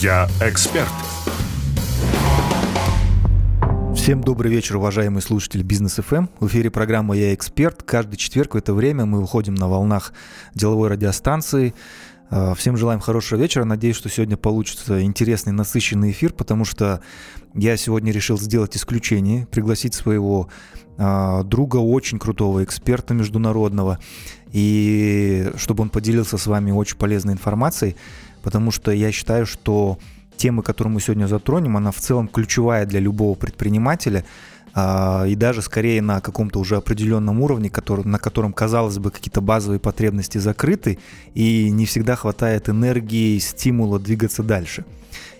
Я эксперт. Всем добрый вечер, уважаемые слушатели Бизнес ФМ. В эфире программа «Я эксперт». Каждый четверг в это время мы выходим на волнах деловой радиостанции. Э, всем желаем хорошего вечера. Надеюсь, что сегодня получится интересный, насыщенный эфир, потому что я сегодня решил сделать исключение, пригласить своего э, друга, очень крутого эксперта международного, и чтобы он поделился с вами очень полезной информацией, потому что я считаю, что темы, которую мы сегодня затронем, она в целом ключевая для любого предпринимателя, а, и даже скорее на каком-то уже определенном уровне, который, на котором, казалось бы, какие-то базовые потребности закрыты, и не всегда хватает энергии, стимула двигаться дальше.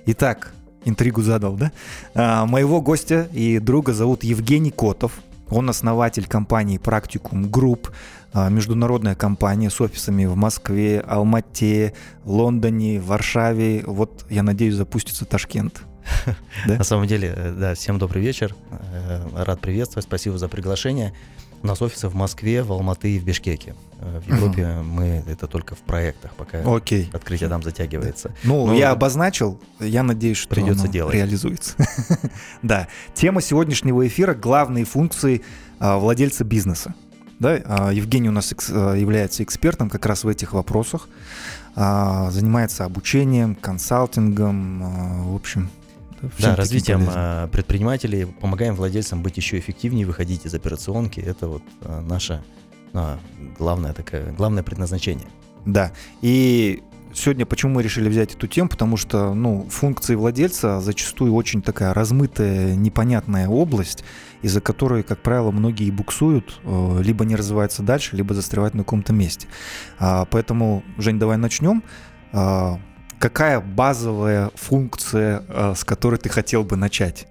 Итак, интригу задал, да? А, моего гостя и друга зовут Евгений Котов. Он основатель компании Практикум Group, а, международная компания с офисами в Москве, Алмате, Лондоне, Варшаве. Вот, я надеюсь, запустится Ташкент. Да? На самом деле, э, да, всем добрый вечер. Э, рад приветствовать, спасибо за приглашение. У нас офисы в Москве, в Алматы и в Бишкеке. Э, в Европе uh мы это только в проектах, пока Окей. открытие там затягивается. Ну, Но я обозначил, я надеюсь, что придется делать. реализуется. да. Тема сегодняшнего эфира – главные функции а, владельца бизнеса. Да, а, Евгений у нас а, является экспертом как раз в этих вопросах, занимается обучением, консалтингом, в общем, да, развитием предпринимателей, помогаем владельцам быть еще эффективнее, выходить из операционки. Это вот наше главное, такое, главное предназначение. Да, и Сегодня почему мы решили взять эту тему? Потому что ну, функции владельца зачастую очень такая размытая, непонятная область, из-за которой, как правило, многие буксуют, э, либо не развиваются дальше, либо застревают на каком-то месте. А, поэтому, Жень, давай начнем. Какая базовая функция, э, с которой ты хотел бы начать?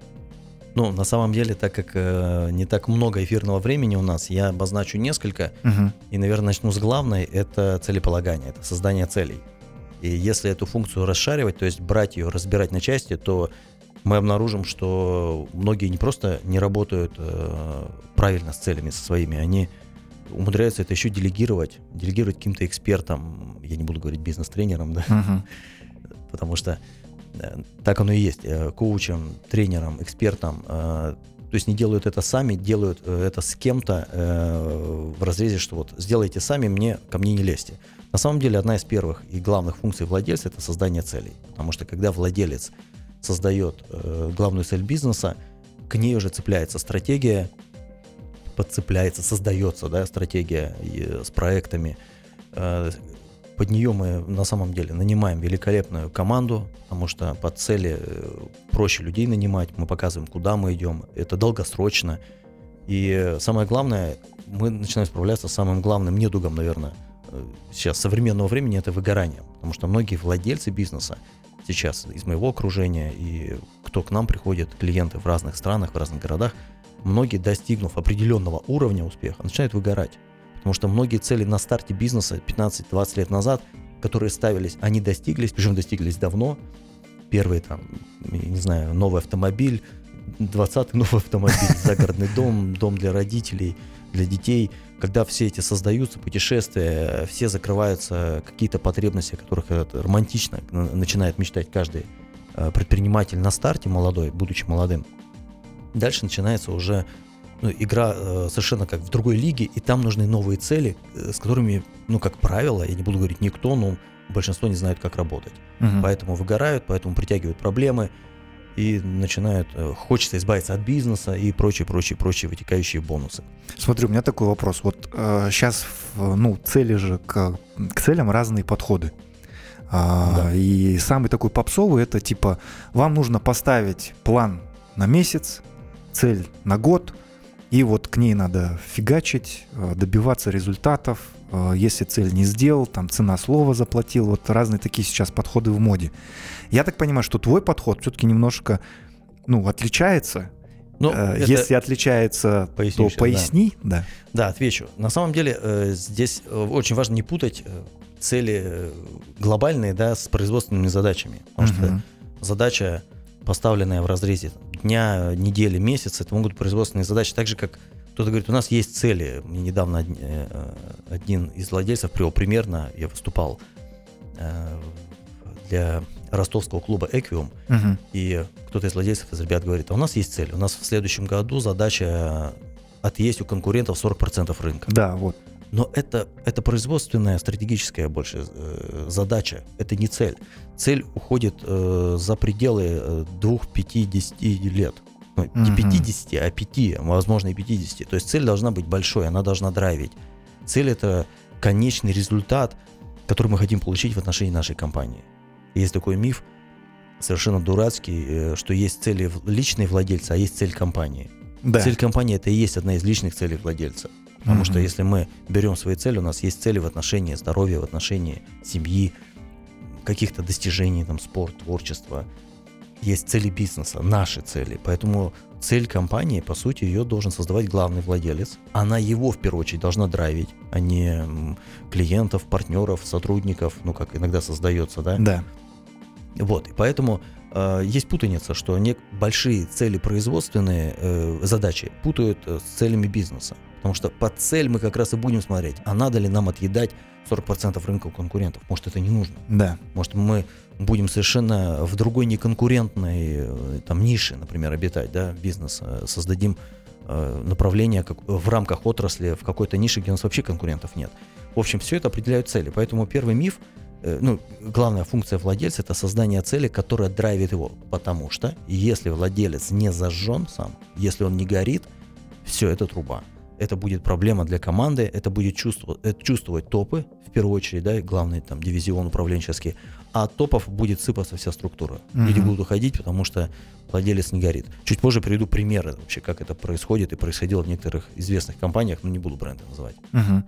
Ну, на самом деле, так как э, не так много эфирного времени у нас, я обозначу несколько. Угу. И, наверное, начну с главной. Это целеполагание, это создание целей. И если эту функцию расшаривать, то есть брать ее, разбирать на части, то мы обнаружим, что многие не просто не работают э, правильно с целями со своими, они умудряются это еще делегировать, делегировать каким-то экспертам, я не буду говорить бизнес-тренерам, да, uh-huh. Потому что э, так оно и есть, э, коучам, тренерам, экспертам, э, то есть не делают это сами, делают это с кем-то в разрезе, что вот сделайте сами, мне ко мне не лезьте. На самом деле одна из первых и главных функций владельца это создание целей. Потому что когда владелец создает главную цель бизнеса, к ней уже цепляется стратегия, подцепляется, создается да, стратегия с проектами. Э, под нее мы на самом деле нанимаем великолепную команду, потому что под цели э, проще людей нанимать, мы показываем, куда мы идем, это долгосрочно. И самое главное, мы начинаем справляться с самым главным недугом, наверное, сейчас современного времени это выгорание, потому что многие владельцы бизнеса сейчас из моего окружения и кто к нам приходит, клиенты в разных странах, в разных городах, многие, достигнув определенного уровня успеха, начинают выгорать. Потому что многие цели на старте бизнеса 15-20 лет назад, которые ставились, они достиглись, причем достиглись давно. Первый там, не знаю, новый автомобиль, 20-й новый автомобиль, загородный дом, дом для родителей, для детей – когда все эти создаются, путешествия, все закрываются какие-то потребности, о которых романтично начинает мечтать каждый э, предприниматель на старте молодой, будучи молодым. Дальше начинается уже ну, игра э, совершенно как в другой лиге, и там нужны новые цели, э, с которыми, ну, как правило, я не буду говорить никто, но большинство не знают, как работать. Угу. Поэтому выгорают, поэтому притягивают проблемы и начинают, э, хочется избавиться от бизнеса и прочие, прочие, прочие вытекающие бонусы. Смотри, у меня такой вопрос. Вот э, сейчас, ну, цели же, к, к целям разные подходы. А, да. И самый такой попсовый это типа, вам нужно поставить план на месяц, цель на год, и вот к ней надо фигачить, э, добиваться результатов. Э, если цель не сделал, там цена слова заплатил. Вот разные такие сейчас подходы в моде. Я так понимаю, что твой подход все-таки немножко ну, отличается. Ну, э, Если отличается, Поясню то сейчас, поясни. Да. да. отвечу. На самом деле здесь очень важно не путать цели глобальные да, с производственными задачами. Потому угу. что задача, поставленная в разрезе дня, недели, месяца, это могут быть производственные задачи. Так же, как кто-то говорит, у нас есть цели. Мне недавно один из владельцев привел примерно, я выступал для ростовского клуба «Эквиум», угу. и кто-то из владельцев из ребят говорит, а у нас есть цель, у нас в следующем году задача отъесть у конкурентов 40% рынка. Да, вот. Но это, это производственная, стратегическая больше э, задача, это не цель. Цель уходит э, за пределы э, двух, пяти, десяти лет. Ну, не угу. 50, а 5, возможно, и 50. То есть цель должна быть большой, она должна драйвить. Цель это конечный результат, который мы хотим получить в отношении нашей компании. Есть такой миф, совершенно дурацкий, э, что есть цели личные владельца, а есть цель компании. Да. Цель компании это и есть одна из личных целей владельца. Потому угу. что если мы берем свои цели, у нас есть цели в отношении здоровья, в отношении семьи, каких-то достижений, там, спорт, творчество. Есть цели бизнеса, наши цели. Поэтому цель компании, по сути, ее должен создавать главный владелец. Она его, в первую очередь, должна драйвить, а не клиентов, партнеров, сотрудников, ну, как иногда создается, да? Да. Вот, и поэтому э, есть путаница, что не большие цели производственные э, задачи путают э, с целями бизнеса. Потому что под цель мы как раз и будем смотреть, а надо ли нам отъедать 40% рынка у конкурентов. Может, это не нужно. Да. Может, мы будем совершенно в другой неконкурентной э, там, нише, например, обитать, да, бизнес, э, создадим э, направление как, в рамках отрасли в какой-то нише, где у нас вообще конкурентов нет. В общем, все это определяют цели. Поэтому первый миф, ну, главная функция владельца – это создание цели, которая драйвит его. Потому что если владелец не зажжен сам, если он не горит, все, это труба это будет проблема для команды, это будет чувствовать, это чувствовать топы, в первую очередь, да, главный там дивизион управленческий, а от топов будет сыпаться вся структура. Угу. Люди будут уходить, потому что владелец не горит. Чуть позже приведу примеры вообще, как это происходит и происходило в некоторых известных компаниях, но не буду бренды называть. Угу.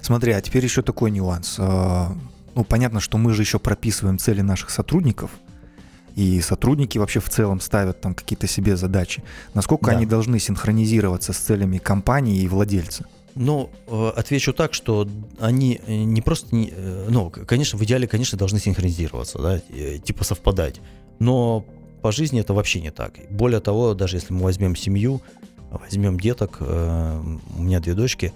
Смотри, а теперь еще такой нюанс. А, ну, понятно, что мы же еще прописываем цели наших сотрудников, и сотрудники вообще в целом ставят там какие-то себе задачи. Насколько да. они должны синхронизироваться с целями компании и владельца? Ну, э, отвечу так, что они не просто, не, э, ну, конечно, в идеале, конечно, должны синхронизироваться, да, типа совпадать, но по жизни это вообще не так. Более того, даже если мы возьмем семью, возьмем деток, э, у меня две дочки,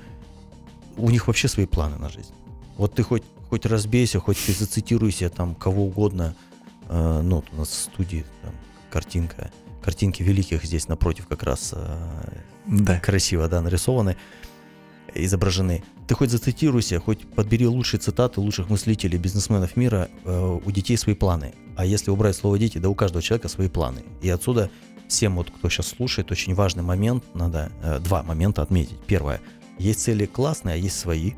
у них вообще свои планы на жизнь. Вот ты хоть, хоть разбейся, хоть ты зацитируйся там кого угодно – Э, ну, у нас в студии там, картинка, картинки великих здесь напротив как раз э, да. красиво, да, нарисованы, изображены. Ты хоть зацитируйся, хоть подбери лучшие цитаты лучших мыслителей, бизнесменов мира, э, у детей свои планы. А если убрать слово «дети», да у каждого человека свои планы. И отсюда всем, вот, кто сейчас слушает, очень важный момент, надо два момента отметить. Первое, есть цели классные, а есть свои.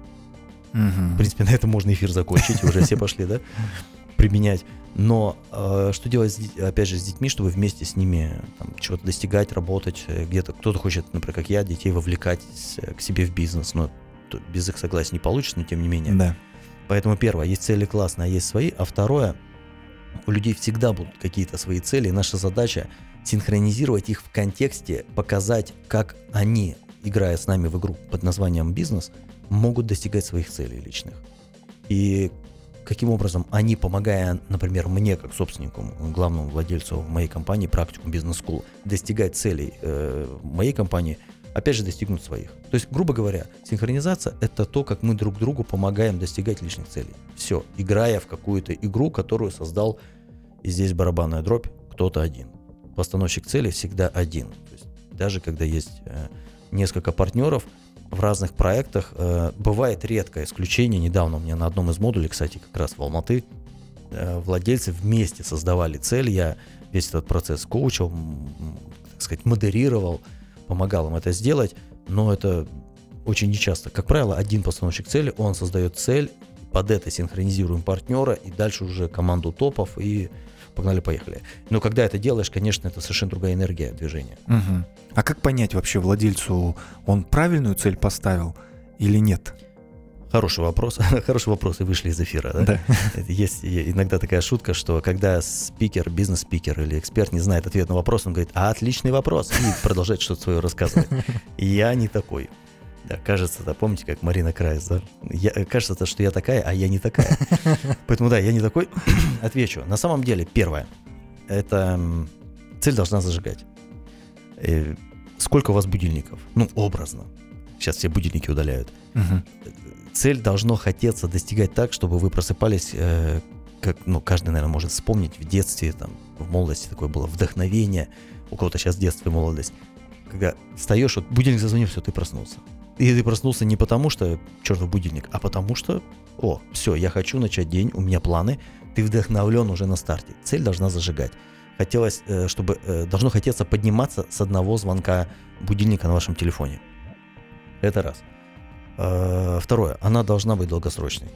Угу. В принципе, на этом можно эфир закончить, уже все пошли, да, применять. Но э, что делать, с, опять же, с детьми, чтобы вместе с ними там, чего-то достигать, работать, э, где-то кто-то хочет, например, как я, детей вовлекать к себе в бизнес, но без их согласия не получится, но тем не менее. Да. Поэтому первое, есть цели классные, а есть свои, а второе, у людей всегда будут какие-то свои цели, и наша задача синхронизировать их в контексте, показать, как они, играя с нами в игру под названием бизнес, могут достигать своих целей личных. И каким образом они, помогая, например, мне, как собственнику, главному владельцу моей компании, практику бизнес school достигать целей э, моей компании, опять же, достигнут своих. То есть, грубо говоря, синхронизация – это то, как мы друг другу помогаем достигать личных целей. Все, играя в какую-то игру, которую создал, и здесь барабанная дробь, кто-то один. Постановщик цели всегда один. То есть, даже когда есть э, несколько партнеров – в разных проектах. Э, бывает редкое исключение. Недавно у меня на одном из модулей, кстати, как раз в Алматы, э, владельцы вместе создавали цель. Я весь этот процесс коучил, так сказать, модерировал, помогал им это сделать. Но это очень нечасто. Как правило, один постановщик цели, он создает цель, под это синхронизируем партнера, и дальше уже команду топов, и погнали-поехали. Но когда это делаешь, конечно, это совершенно другая энергия движения. Угу. А как понять вообще владельцу, он правильную цель поставил или нет? Хороший вопрос. Хороший вопрос, и вышли из эфира. Да? Да. Есть иногда такая шутка, что когда спикер, бизнес-спикер или эксперт не знает ответ на вопрос, он говорит, а отличный вопрос, и продолжает что-то свое рассказывать. Я не такой. Кажется, да, помните, как Марина Крайс, да? Я, кажется, -то, что я такая, а я не такая. Поэтому да, я не такой. Отвечу. На самом деле, первое, это цель должна зажигать. И э, сколько у вас будильников? Ну, образно. Сейчас все будильники удаляют. Угу. Цель должно хотеться достигать так, чтобы вы просыпались э, как, ну, каждый, наверное, может вспомнить в детстве, там, в молодости такое было вдохновение, у кого-то сейчас детство и молодость, когда встаешь, вот будильник зазвонил, все, ты проснулся. И ты проснулся не потому, что чертов будильник, а потому что, о, все, я хочу начать день, у меня планы, ты вдохновлен уже на старте. Цель должна зажигать. Хотелось, э, чтобы, э, должно хотеться подниматься с одного звонка будильника на вашем телефоне. Это раз. Э, второе, она должна быть долгосрочной.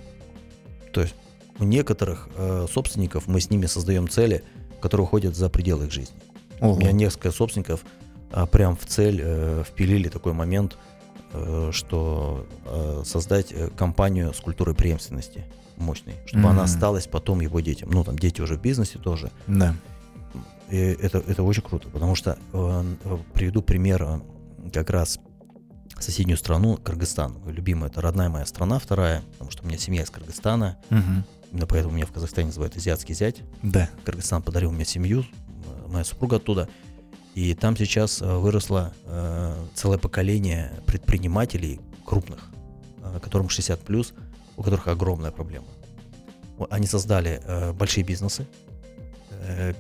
То есть у некоторых собственников мы с ними создаем цели, которые уходят за пределы их жизни. Ого. У меня несколько собственников прям в цель впилили такой момент – что э, создать э, компанию с культурой преемственности мощной, чтобы mm-hmm. она осталась потом его детям. Ну, там дети уже в бизнесе тоже. Да. И это, это очень круто, потому что приведу пример как раз соседнюю страну, Кыргызстан. Любимая, это родная моя страна, вторая, потому что у меня семья из Кыргызстана. Угу. Именно поэтому меня в Казахстане называют азиатский зять. Да. Кыргызстан подарил мне семью, моя супруга оттуда. И там сейчас э, выросло э, целое поколение предпринимателей крупных, э, которым 60 плюс, у которых огромная проблема. Они создали большие бизнесы,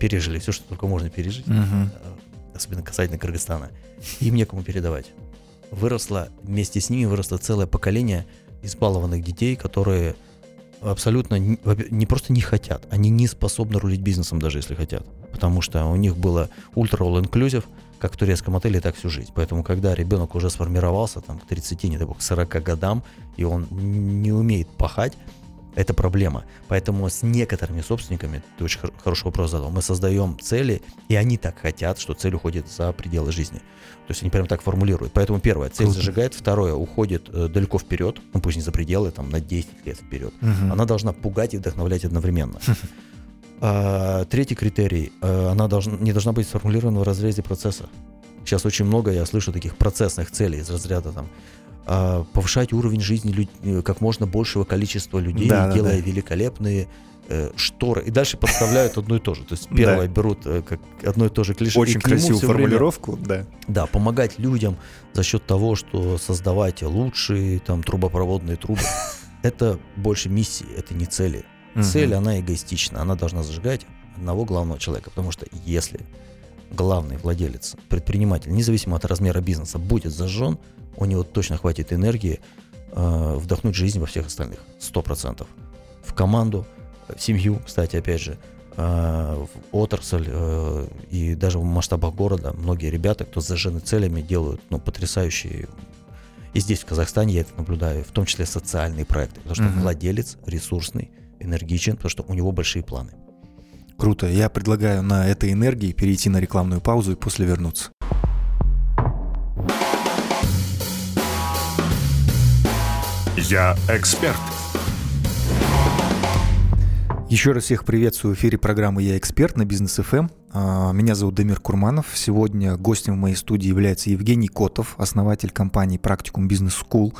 пережили все, что только можно пережить, угу. особенно касательно Кыргызстана. Им некому передавать. Выросло вместе с ними выросло целое поколение избалованных детей, которые абсолютно не, просто не хотят, они не способны рулить бизнесом даже если хотят потому что у них было ультра all inclusive, как в турецком отеле, так всю жизнь. Поэтому, когда ребенок уже сформировался там, к 30, не дай бог, к 40 годам, и он не умеет пахать, это проблема. Поэтому с некоторыми собственниками, ты очень хороший вопрос задал, мы создаем цели, и они так хотят, что цель уходит за пределы жизни. То есть они прям так формулируют. Поэтому первое, цель Круто. зажигает, второе, уходит э, далеко вперед, ну пусть не за пределы, там на 10 лет вперед. Угу. Она должна пугать и вдохновлять одновременно. А, третий критерий, а, она должна, не должна быть сформулирована в разрезе процесса. Сейчас очень много я слышу таких процессных целей из разряда там повышать уровень жизни люд... Э, как можно большего количества людей, да, делая да. великолепные э, шторы. И дальше подставляют одно и то же. То есть первое да. берут э, как одно и то же клише. Очень красивую формулировку, время, да. Да, помогать людям за счет того, что создавать лучшие там трубопроводные трубы. Это больше миссии, это не цели. Цель, она эгоистична, она должна зажигать одного главного человека, потому что если главный владелец, предприниматель, независимо от размера бизнеса, будет зажжен, у него точно хватит энергии э, вдохнуть жизнь во всех остальных, сто процентов. В команду, в семью, кстати, опять же, э, в отрасль э, и даже в масштабах города многие ребята, кто зажжены целями, делают ну, потрясающие и здесь, в Казахстане, я это наблюдаю, в том числе социальные проекты, потому что э владелец ресурсный, энергичен, потому что у него большие планы. Круто. Я предлагаю на этой энергии перейти на рекламную паузу и после вернуться. Я эксперт. Еще раз всех приветствую в эфире программы «Я эксперт» на Business FM. Эм. А, меня зовут Дамир Курманов. Сегодня гостем в моей студии является Евгений Котов, основатель компании «Практикум Business School».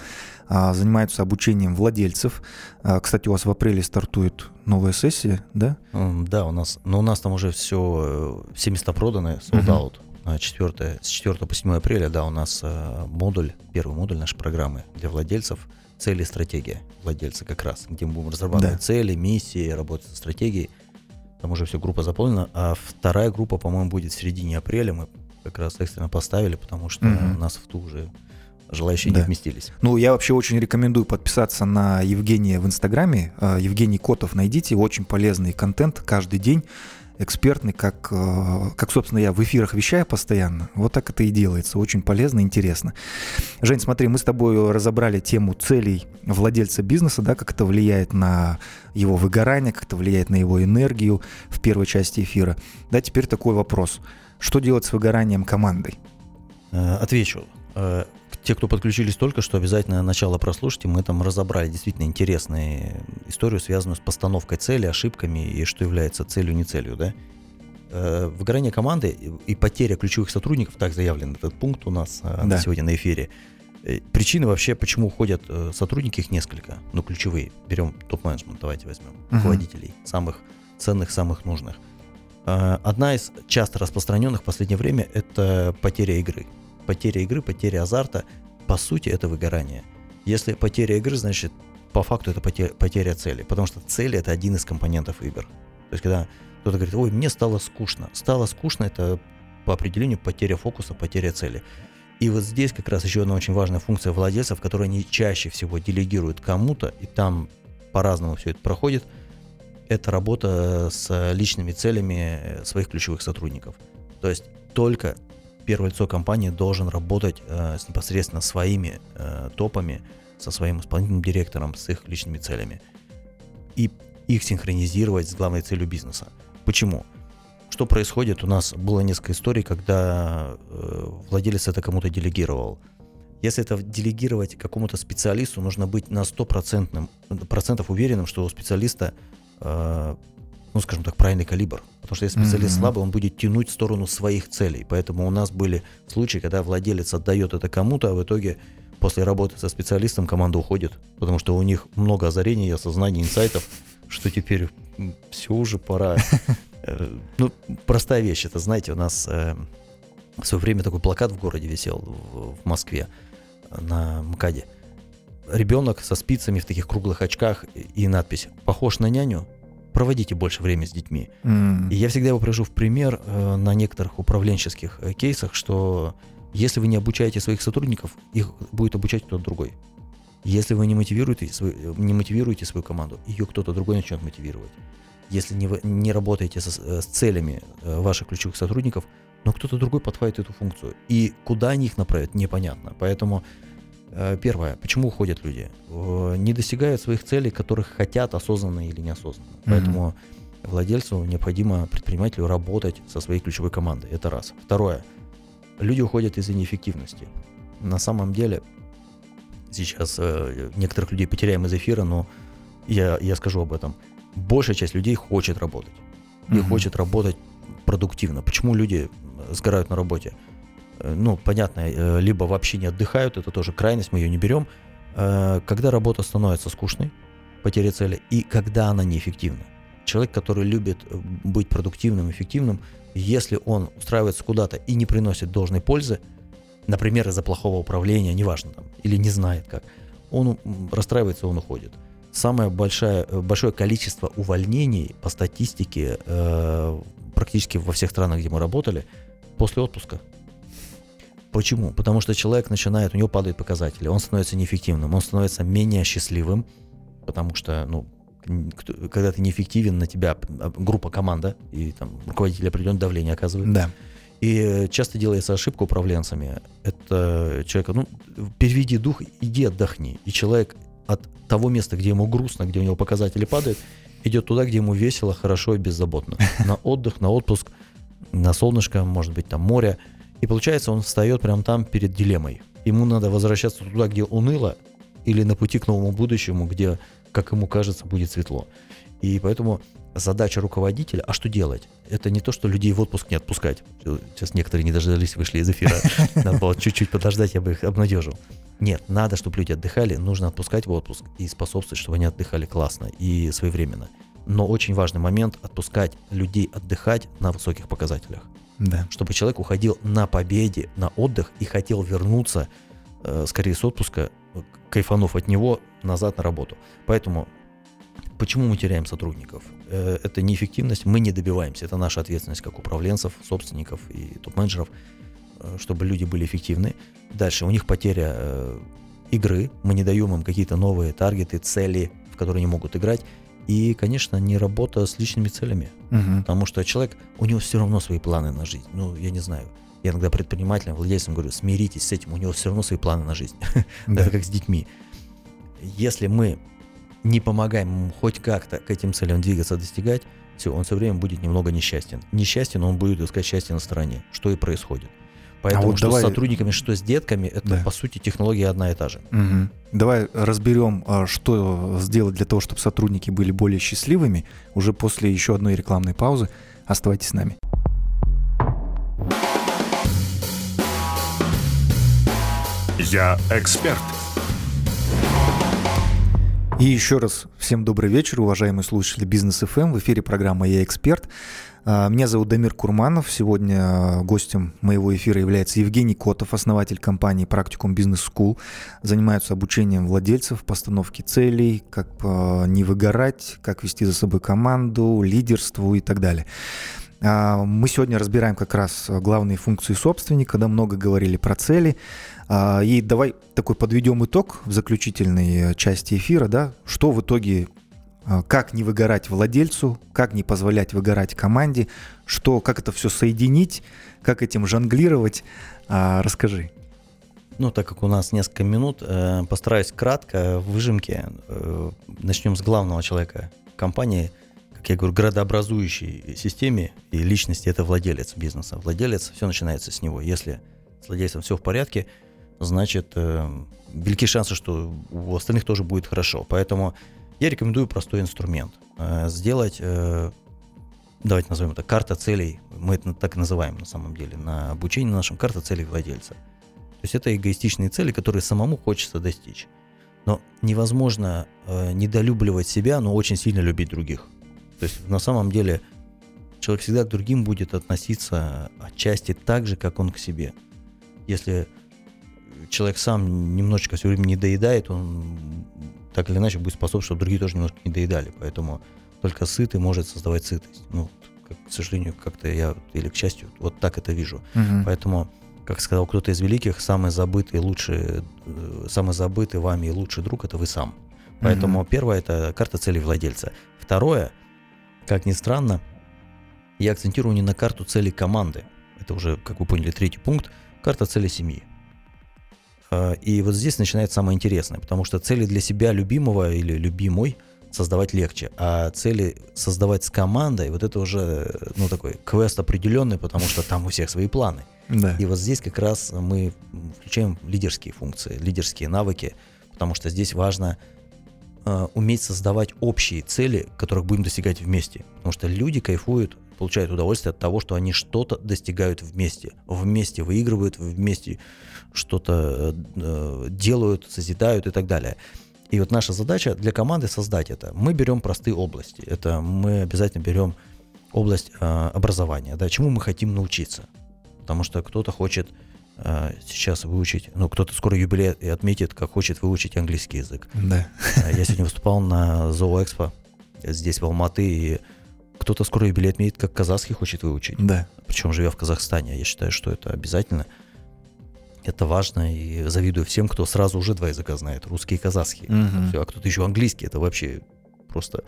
А, занимаются обучением владельцев. А, кстати, у вас в апреле стартует новая сессия, да? Да, у нас, но у нас там уже все, все места проданы, sold out. Uh-huh. 4, с 4 по 7 апреля, да, у нас модуль, первый модуль нашей программы для владельцев – цели и стратегия владельца как раз, где мы будем разрабатывать да. цели, миссии, работать со стратегией. Там уже все, группа заполнена. А вторая группа, по-моему, будет в середине апреля. Мы как раз экстренно поставили, потому что у нас в ту уже желающие да. не вместились. Ну, я вообще очень рекомендую подписаться на Евгения в Инстаграме. А, Евгений Котов найдите, очень полезный контент каждый день экспертный, как, э, как, собственно, я в эфирах вещаю постоянно. Вот так это и делается. Очень полезно, интересно. Жень, смотри, мы с тобой разобрали тему целей владельца бизнеса, да, как это влияет на его выгорание, как это влияет на его энергию в первой части эфира. Да, теперь такой вопрос. Что делать с выгоранием командой? Э, отвечу. Те, кто подключились только что, обязательно начало прослушайте. Мы там разобрали действительно интересную историю, связанную с постановкой цели, ошибками и что является целью, не целью, да. Э, выгорание команды и потеря ключевых сотрудников, так заявлен этот пункт у нас э, да. сегодня на эфире. Э, причины вообще, почему уходят сотрудники, их несколько, но ключевые. Берем топ-менеджмент, давайте возьмем, uh-huh. руководителей, самых ценных, самых нужных. Одна из часто распространенных в последнее время – это потеря игры потеря игры, потеря азарта, по сути, это выгорание. Если потеря игры, значит, по факту это потеря, потеря цели, потому что цели это один из компонентов игр. То есть когда кто-то говорит, ой, мне стало скучно. Стало скучно, это по определению потеря фокуса, потеря цели. И вот здесь как раз еще одна очень важная функция владельцев, которую они чаще всего делегируют кому-то, и там по-разному все это проходит, это работа с личными целями своих ключевых сотрудников. То есть только первое лицо компании должен работать э, с непосредственно своими э, топами, со своим исполнительным директором, с их личными целями. И их синхронизировать с главной целью бизнеса. Почему? Что происходит? У нас было несколько историй, когда э, владелец это кому-то делегировал. Если это делегировать какому-то специалисту, нужно быть на 100% процентов уверенным, что у специалиста, э, ну, скажем так, правильный калибр. Потому что если специалист mm-hmm. слабый, он будет тянуть в сторону своих целей. Поэтому у нас были случаи, когда владелец отдает это кому-то, а в итоге после работы со специалистом команда уходит, потому что у них много озарений, осознаний, инсайтов, что теперь все уже пора. Э, ну, простая вещь, это, знаете, у нас э, в свое время такой плакат в городе висел в Москве на МКАДе. Ребенок со спицами в таких круглых очках и надпись «Похож на няню, проводите больше времени с детьми». Mm. И я всегда его привожу в пример э, на некоторых управленческих кейсах, что если вы не обучаете своих сотрудников, их будет обучать кто-то другой. Если вы не мотивируете, не мотивируете свою команду, ее кто-то другой начнет мотивировать. Если не, не работаете со, э, с целями э, ваших ключевых сотрудников, но кто-то другой подхватит эту функцию. И куда они их направят, непонятно. Поэтому э, первое, почему уходят люди? Не достигают своих целей, которых хотят осознанно или неосознанно. Mm-hmm. Поэтому владельцу необходимо предпринимателю работать со своей ключевой командой. Это раз. Второе, люди уходят из-за неэффективности. На самом деле, сейчас э, некоторых людей потеряем из эфира, но я, я скажу об этом. Большая часть людей хочет работать. И угу. хочет работать продуктивно. Почему люди сгорают на работе? Э, ну, понятно, э, либо вообще не отдыхают, это тоже крайность, мы ее не берем. Э, когда работа становится скучной, потеря цели, и когда она неэффективна. Человек, который любит быть продуктивным, эффективным, если он устраивается куда-то и не приносит должной пользы, например, из-за плохого управления, неважно там, или не знает как, он расстраивается, он уходит. Самое большое, большое количество увольнений по статистике практически во всех странах, где мы работали, после отпуска. Почему? Потому что человек начинает, у него падают показатели, он становится неэффективным, он становится менее счастливым, потому что, ну, когда ты неэффективен, на тебя а, группа команда и там руководитель определенное давление оказывает. Да. И часто делается ошибка управленцами. Это человека, ну, переведи дух, иди отдохни. И человек от того места, где ему грустно, где у него показатели падают, идет туда, где ему весело, хорошо и беззаботно. На отдых, на отпуск, на солнышко, может быть, там море. И получается, он встает прямо там перед дилеммой. Ему надо возвращаться туда, где уныло, или на пути к новому будущему, где, как ему кажется, будет светло. И поэтому задача руководителя, а что делать? Это не то, что людей в отпуск не отпускать. Сейчас некоторые не дождались, вышли из эфира. Надо было чуть-чуть подождать, я бы их обнадежил. Нет, надо, чтобы люди отдыхали, нужно отпускать в отпуск и способствовать, чтобы они отдыхали классно и своевременно. Но очень важный момент отпускать людей отдыхать на высоких показателях. Да. Чтобы человек уходил на победе, на отдых и хотел вернуться э, скорее с отпуска, кайфанув от него назад на работу. Поэтому Почему мы теряем сотрудников? Э, это неэффективность, мы не добиваемся. Это наша ответственность как управленцев, собственников и топ-менеджеров, э, чтобы люди были эффективны. Дальше у них потеря э, игры, мы не даем им какие-то новые таргеты, цели, в которые они могут играть. И, конечно, не работа с личными целями. Угу. Потому что человек, у него все равно свои планы на жизнь. Ну, я не знаю. Я иногда предпринимателям, владельцам говорю, смиритесь с этим, у него все равно свои планы на жизнь. Это как с детьми. Если мы не помогаем ему хоть как-то к этим целям двигаться, достигать, все, он все время будет немного несчастен. Несчастен, он будет искать счастье на стороне, что и происходит. Поэтому а вот что давай... с сотрудниками, что с детками, это да. по сути технология одна и та же. Угу. Давай разберем, а, что сделать для того, чтобы сотрудники были более счастливыми, уже после еще одной рекламной паузы. Оставайтесь с нами. Я эксперт. И еще раз всем добрый вечер, уважаемые слушатели Business FM. В эфире программа «Я эксперт». А, меня зовут Дамир Курманов. Сегодня а, гостем моего эфира является Евгений Котов, основатель компании «Практикум Business School». Занимаются обучением владельцев, постановке целей, как а, не выгорать, как вести за собой команду, лидерству и так далее. Мы сегодня разбираем как раз главные функции собственника, когда много говорили про цели. И давай такой подведем итог в заключительной части эфира, да, что в итоге как не выгорать владельцу, как не позволять выгорать команде, что, как это все соединить, как этим жонглировать. А, расскажи. Ну, так как у нас несколько минут, э, постараюсь кратко, в выжимке. Э, начнем с главного человека компании. Как я говорю, градообразующей системе и личности это владелец бизнеса. Владелец, все начинается с него. Если с владельцем все в порядке, значит, э, велики шансы, что у остальных тоже будет хорошо. Поэтому я рекомендую простой инструмент. Э, сделать, э, давайте назовем это карта целей, мы это так и называем на самом деле, на обучении нашем карта целей владельца. То есть это эгоистичные цели, которые самому хочется достичь. Но невозможно э, недолюбливать себя, но очень сильно любить других. То есть на самом деле человек всегда к другим будет относиться отчасти так же, как он к себе. Если человек сам немножечко все время не доедает, он так или иначе будет способствовать, чтобы другие тоже немножко не доедали. Поэтому только сытый может создавать сытость. Ну, как, к сожалению, как-то я, или к счастью, вот так это вижу. Угу. Поэтому, как сказал кто-то из великих, самый забытый, лучший, э, самый забытый вами и лучший друг – это вы сам. Поэтому угу. первое – это карта целей владельца. Второе, как ни странно, я акцентирую не на карту целей команды. Это уже, как вы поняли, третий пункт. Карта целей семьи. А, и вот здесь начинается самое интересное, потому что цели для себя любимого или любимой создавать легче, а цели создавать с командой, вот это уже, ну, такой квест определенный, потому что там у всех свои планы. Да. И вот здесь как раз мы включаем лидерские функции, лидерские навыки, потому что здесь важно э, уметь создавать общие цели, которых будем достигать вместе. Потому что люди кайфуют, получают удовольствие от того, что они что-то достигают вместе, вместе выигрывают, вместе что-то э, делают, созидают и так далее. И вот наша задача для команды создать это. Мы берем простые области. Это мы обязательно берем область э, образования. Да, чему мы хотим научиться. Потому что кто-то хочет э, сейчас выучить, ну, кто-то скоро юбилей и отметит, как хочет выучить английский язык. Да. Э, я сегодня выступал на Зооэкспо здесь, в Алматы, и кто-то скоро юбилей отметит, как казахский хочет выучить. Да. Причем живя в Казахстане. Я считаю, что это обязательно. Это важно, и завидую всем, кто сразу уже два языка знает, русский и казахский. Угу. Все, а кто-то еще английский, это вообще просто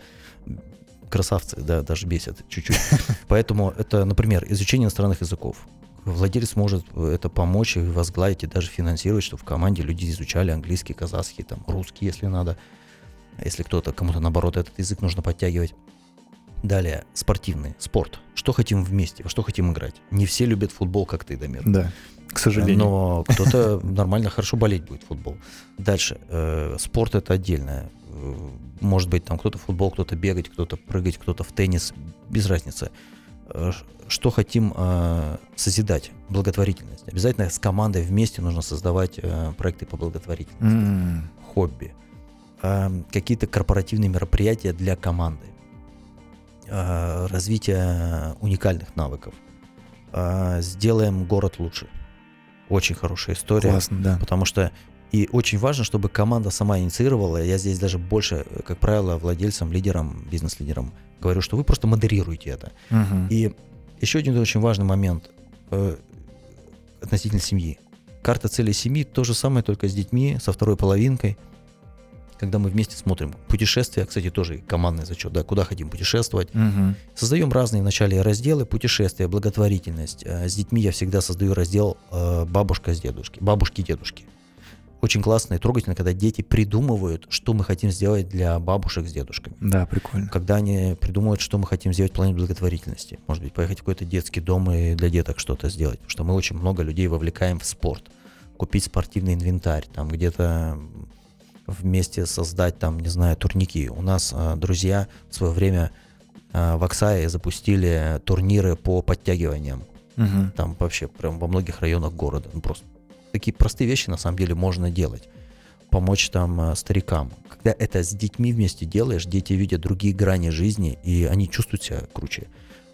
красавцы, да, даже бесят чуть-чуть. Поэтому это, например, изучение иностранных языков. Владелец может это помочь и возглавить, и даже финансировать, чтобы в команде люди изучали английский, казахский, там, русский, если надо. А если кто-то, кому-то наоборот этот язык нужно подтягивать. Далее, спортивный, спорт. Что хотим вместе, во что хотим играть. Не все любят футбол, как ты, Дамир. Да к сожалению. Но кто-то нормально хорошо болеть будет футбол. Дальше. Э, спорт это отдельное. Э, может быть, там кто-то футбол, кто-то бегать, кто-то прыгать, кто-то в теннис. Без разницы. Э, что хотим созидать? Благотворительность. Обязательно с командой вместе нужно создавать проекты по благотворительности. Mm. Хобби. Какие-то корпоративные мероприятия для команды. Развитие уникальных навыков. Сделаем город лучше очень хорошая история. Классно, да. Потому что и очень важно, чтобы команда сама инициировала. Я здесь даже больше, как правило, владельцам, лидерам, бизнес-лидерам говорю, что вы просто модерируете это. Угу. И еще один очень важный момент э, относительно семьи. Карта цели семьи то же самое, только с детьми, со второй половинкой – когда мы вместе смотрим путешествия, кстати, тоже командный зачет, да, куда хотим путешествовать. Угу. Создаем разные вначале разделы путешествия, благотворительность. Э, с детьми я всегда создаю раздел э, бабушка с дедушки, бабушки и дедушки. Очень классно и трогательно, когда дети придумывают, что мы хотим сделать для бабушек с дедушками. Да, прикольно. Когда они придумывают, что мы хотим сделать в плане благотворительности. Может быть, поехать в какой-то детский дом и для деток что-то сделать. Потому что мы очень много людей вовлекаем в спорт. Купить спортивный инвентарь, там где-то вместе создать там, не знаю, турники. У нас э, друзья в свое время э, в Оксае запустили турниры по подтягиваниям. Угу. Там вообще прям во многих районах города. Ну, просто такие простые вещи на самом деле можно делать. помочь там э, старикам. Когда это с детьми вместе делаешь, дети видят другие грани жизни, и они чувствуют себя круче.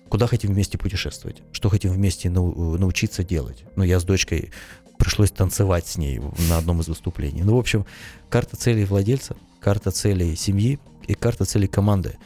Куда хотим вместе путешествовать? Что хотим вместе нау- научиться делать? Ну, я с дочкой пришлось танцевать с ней на одном из выступлений. Ну, в общем, карта целей владельца, карта целей семьи и карта целей команды.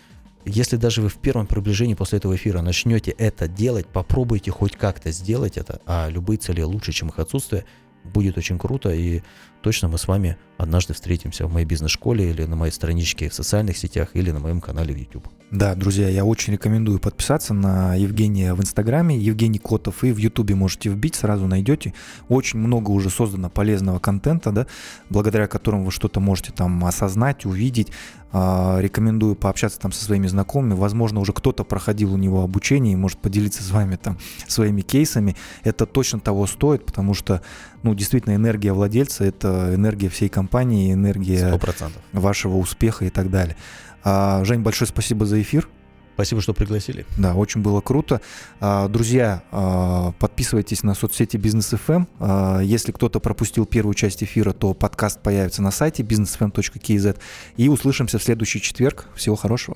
Если даже вы в первом приближении после этого эфира начнете это делать, попробуйте хоть как-то сделать это, а любые цели лучше, чем их отсутствие, будет очень круто, и точно мы с вами однажды встретимся в моей бизнес-школе или на моей страничке в социальных сетях или на моем канале в YouTube. Да, друзья, я очень рекомендую подписаться на Евгения в Инстаграме, Евгений Котов, и в Ютубе можете вбить, сразу найдете. Очень много уже создано полезного контента, да, благодаря которому вы что-то можете там осознать, увидеть. А, рекомендую пообщаться там со своими знакомыми. Возможно, уже кто-то проходил у него обучение и может поделиться с вами там своими кейсами. Это точно того стоит, потому что, ну, действительно, энергия владельца – это энергия всей компании, энергия 100%. вашего успеха и так далее. А, Жень, большое спасибо за эфир. Спасибо, что пригласили. Да, очень было круто. А, друзья, а, подписывайтесь на соцсети Бизнес FM. А, если кто-то пропустил первую часть эфира, то подкаст появится на сайте businessfm.kz. И услышимся в следующий четверг. Всего хорошего.